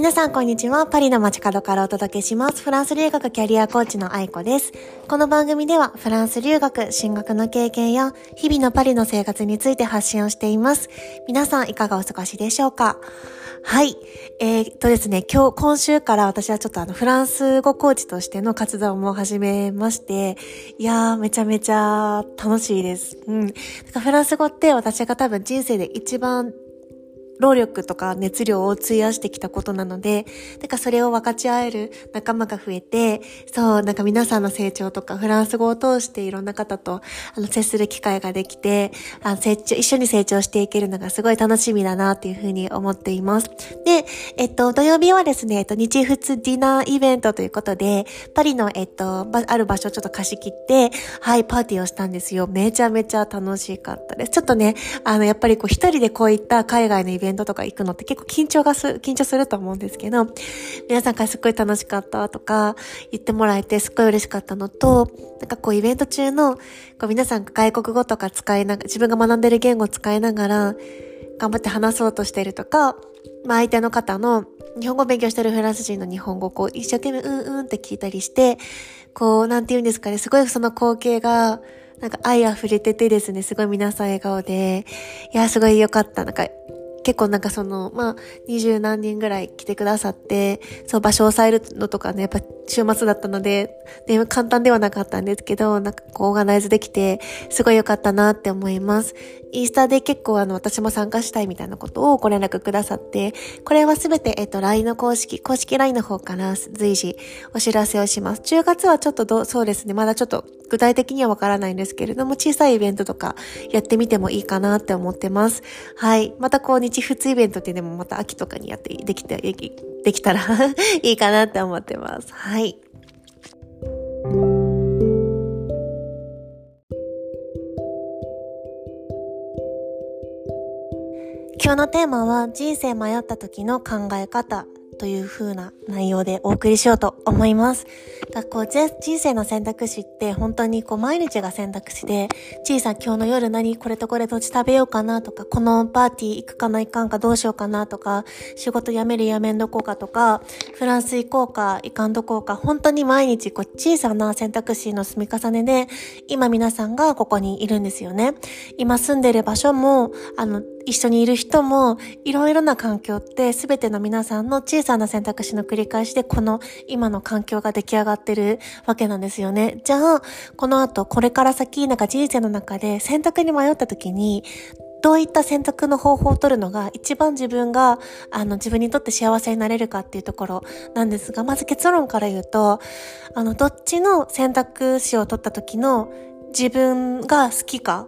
皆さんこんにちは。パリの街角からお届けします。フランス留学キャリアコーチの愛子です。この番組ではフランス留学、進学の経験や日々のパリの生活について発信をしています。皆さんいかがお過ごしでしょうか？はい。えー、っとですね、今日、今週から私はちょっとあの、フランス語コーチとしての活動も始めまして、いやー、めちゃめちゃ楽しいです。うん。かフランス語って私が多分人生で一番労力とか熱量を費やしてきたことなので、だかそれを分かち合える仲間が増えて、そう、なんか皆さんの成長とか、フランス語を通していろんな方と、あの、接する機会ができて、あ、成長、一緒に成長していけるのがすごい楽しみだなっていうふうに思っています。で、えっと、土曜日はですね、えっと、日仏ディナーイベントということで、パリの、えっと、ある場所をちょっと貸し切って、はい、パーティーをしたんですよ。めちゃめちゃ楽しかったです。ちょっとね、あの、やっぱりこう、一人でこういった海外のイベントベントとか行くのって結構緊張がす、緊張すると思うんですけど、皆さんからすっごい楽しかったとか言ってもらえてすっごい嬉しかったのと、なんかこうイベント中の、こう皆さん外国語とか使いながら、自分が学んでる言語を使いながら、頑張って話そうとしてるとか、まあ相手の方の日本語を勉強してるフランス人の日本語をこう一生懸命うんうんって聞いたりして、こうなんて言うんですかね、すごいその光景がなんか愛溢れててですね、すごい皆さん笑顔で、いや、すごい良かった。なんか結構なんかその、まあ、二十何人ぐらい来てくださって、そう、場所を抑えるのとかね、やっぱ週末だったので、で、簡単ではなかったんですけど、なんかこう、オーガナイズできて、すごい良かったなって思います。イースタで結構あの、私も参加したいみたいなことをご連絡くださって、これはすべて、えっと、LINE の公式、公式 LINE の方から随時お知らせをします。10月はちょっとど、そうですね、まだちょっと具体的にはわからないんですけれども、小さいイベントとかやってみてもいいかなって思ってます。はい。またこう、日仏イベントっていうのもまた秋とかにやって、できて、できたら いいかなって思ってます。はい。今日のテーマは人生迷った時の考え方という風な内容でお送りしようと思います。だこう人生の選択肢って本当にこう毎日が選択肢で、小さん今日の夜何これとこれどっち食べようかなとか、このパーティー行くかな行かんかどうしようかなとか、仕事辞める辞めんどこうかとか、フランス行こうか行かんどこうか、本当に毎日こう小さな選択肢の積み重ねで、今皆さんがここにいるんですよね。今住んでる場所も、あの、一緒にいる人も、いろいろな環境って全ての皆さんの小さな選択肢の繰り返しで、この今の環境が出来上がってるわけなんですよね。じゃあ、この後、これから先、なんか人生の中で選択に迷った時に、どういった選択の方法を取るのが一番自分が、あの、自分にとって幸せになれるかっていうところなんですが、まず結論から言うと、あの、どっちの選択肢を取った時の自分が好きか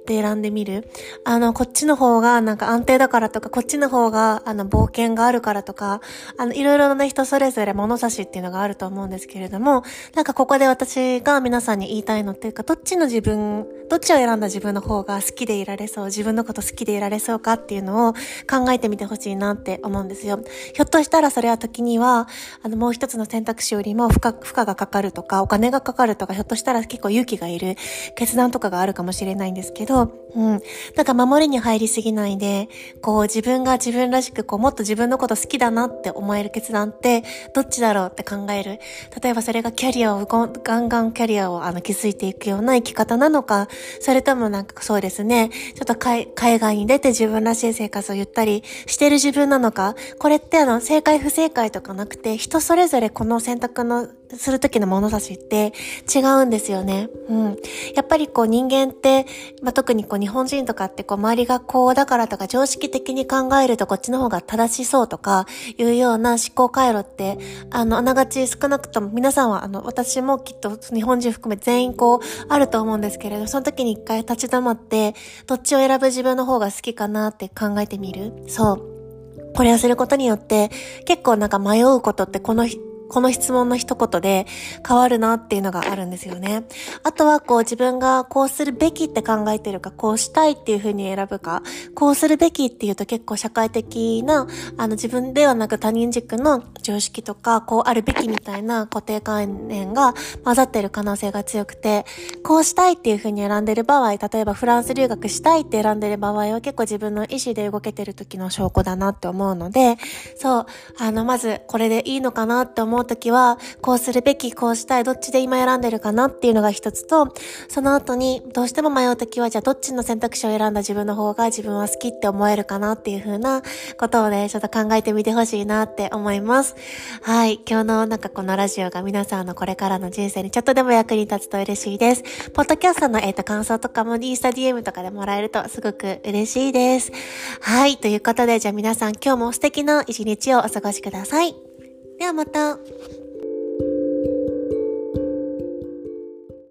って選んでみる？あの、こっちの方がなんか安定だからとか、こっちの方があの冒険があるからとか、あの、いろいろな、ね、人それぞれ物差しっていうのがあると思うんですけれども、なんかここで私が皆さんに言いたいのっていうか、どっちの自分、どっちを選んだ自分の方が好きでいられそう、自分のこと好きでいられそうかっていうのを考えてみてほしいなって思うんですよ。ひょっとしたらそれは時には、あの、もう一つの選択肢よりも負荷、負荷がかかるとか、お金がかかるとか、ひょっとしたら結構勇気がいる決断とかがあるかもしれないんですけど、ど、うん。なんか守りに入りすぎないで、こう自分が自分らしく、こうもっと自分のこと好きだなって思える決断って、どっちだろうって考える。例えばそれがキャリアを、ガンガンキャリアをあの築いていくような生き方なのか、それともなんかそうですね、ちょっと海外に出て自分らしい生活を言ったりしてる自分なのか、これってあの、正解不正解とかなくて、人それぞれこの選択のするときの物差しって違うんですよね。うん。やっぱりこう人間って、まあ、特にこう日本人とかってこう周りがこうだからとか常識的に考えるとこっちの方が正しそうとかいうような思考回路って、あの、あながち少なくとも皆さんはあの、私もきっと日本人含め全員こうあると思うんですけれど、その時に一回立ち止まって、どっちを選ぶ自分の方が好きかなって考えてみる。そう。これをすることによって、結構なんか迷うことってこの人この質問の一言で変わるなっていうのがあるんですよね。あとはこう自分がこうするべきって考えてるか、こうしたいっていう風に選ぶか、こうするべきっていうと結構社会的な、あの自分ではなく他人軸の常識とか、こうあるべきみたいな固定観念が混ざってる可能性が強くて、こうしたいっていう風に選んでる場合、例えばフランス留学したいって選んでる場合は結構自分の意思で動けてる時の証拠だなって思うので、そう、あのまずこれでいいのかなって思う思う時は、こうするべき、こうしたい、どっちで今選んでるかなっていうのが一つと、その後にどうしても迷う時は、じゃあどっちの選択肢を選んだ自分の方が自分は好きって思えるかなっていう風なことをね、ちょっと考えてみてほしいなって思います。はい。今日のなんかこのラジオが皆さんのこれからの人生にちょっとでも役に立つと嬉しいです。ポッドキャストのえっ、ー、と感想とかもインスタ DM とかでもらえるとすごく嬉しいです。はい。ということで、じゃあ皆さん今日も素敵な一日をお過ごしください。ではまた。